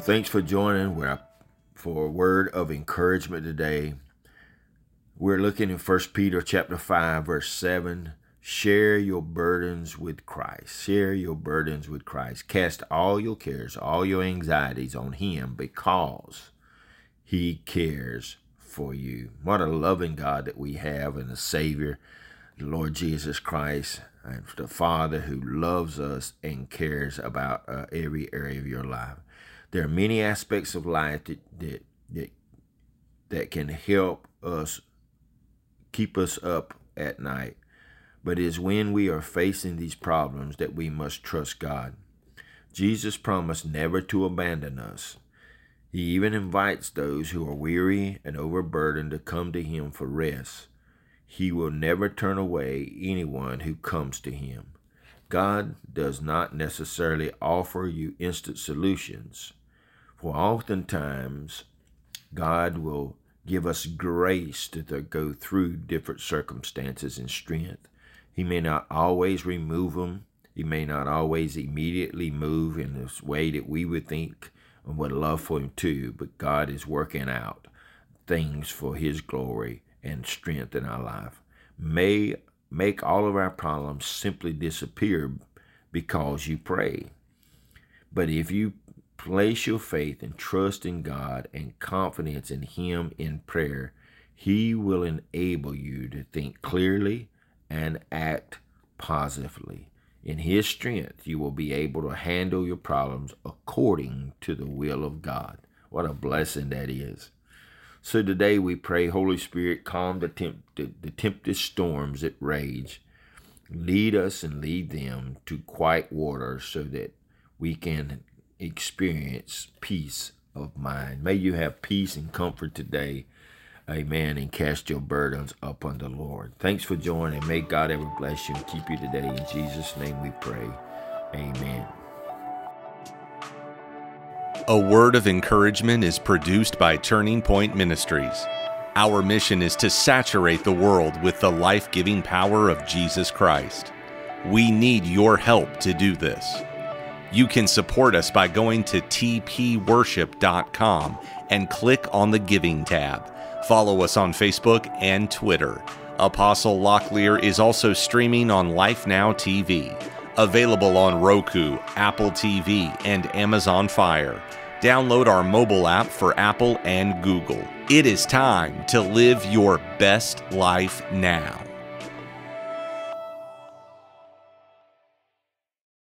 thanks for joining for a word of encouragement today. We're looking in 1 Peter chapter 5 verse 7. Share your burdens with Christ. Share your burdens with Christ. Cast all your cares, all your anxieties on him because he cares for you. What a loving God that we have and a Savior, the Lord Jesus Christ, and the Father who loves us and cares about uh, every area of your life. There are many aspects of life that, that that that can help us keep us up at night. But it is when we are facing these problems that we must trust God. Jesus promised never to abandon us. He even invites those who are weary and overburdened to come to Him for rest. He will never turn away anyone who comes to Him. God does not necessarily offer you instant solutions, for oftentimes God will give us grace to go through different circumstances and strength. He may not always remove them. He may not always immediately move in this way that we would think and would love for him to, but God is working out things for his glory and strength in our life. May make all of our problems simply disappear because you pray. But if you place your faith and trust in God and confidence in Him in prayer, He will enable you to think clearly and act positively. In His strength, you will be able to handle your problems according to the will of God. What a blessing that is. So today we pray, Holy Spirit, calm the, temp- the, the tempest storms that rage. Lead us and lead them to quiet waters so that we can experience peace of mind. May you have peace and comfort today. Amen. And cast your burdens upon the Lord. Thanks for joining. May God ever bless you and keep you today. In Jesus' name we pray. Amen. A word of encouragement is produced by Turning Point Ministries. Our mission is to saturate the world with the life giving power of Jesus Christ. We need your help to do this. You can support us by going to tpworship.com and click on the Giving tab. Follow us on Facebook and Twitter. Apostle Locklear is also streaming on Life Now TV, available on Roku, Apple TV, and Amazon Fire. Download our mobile app for Apple and Google. It is time to live your best life now.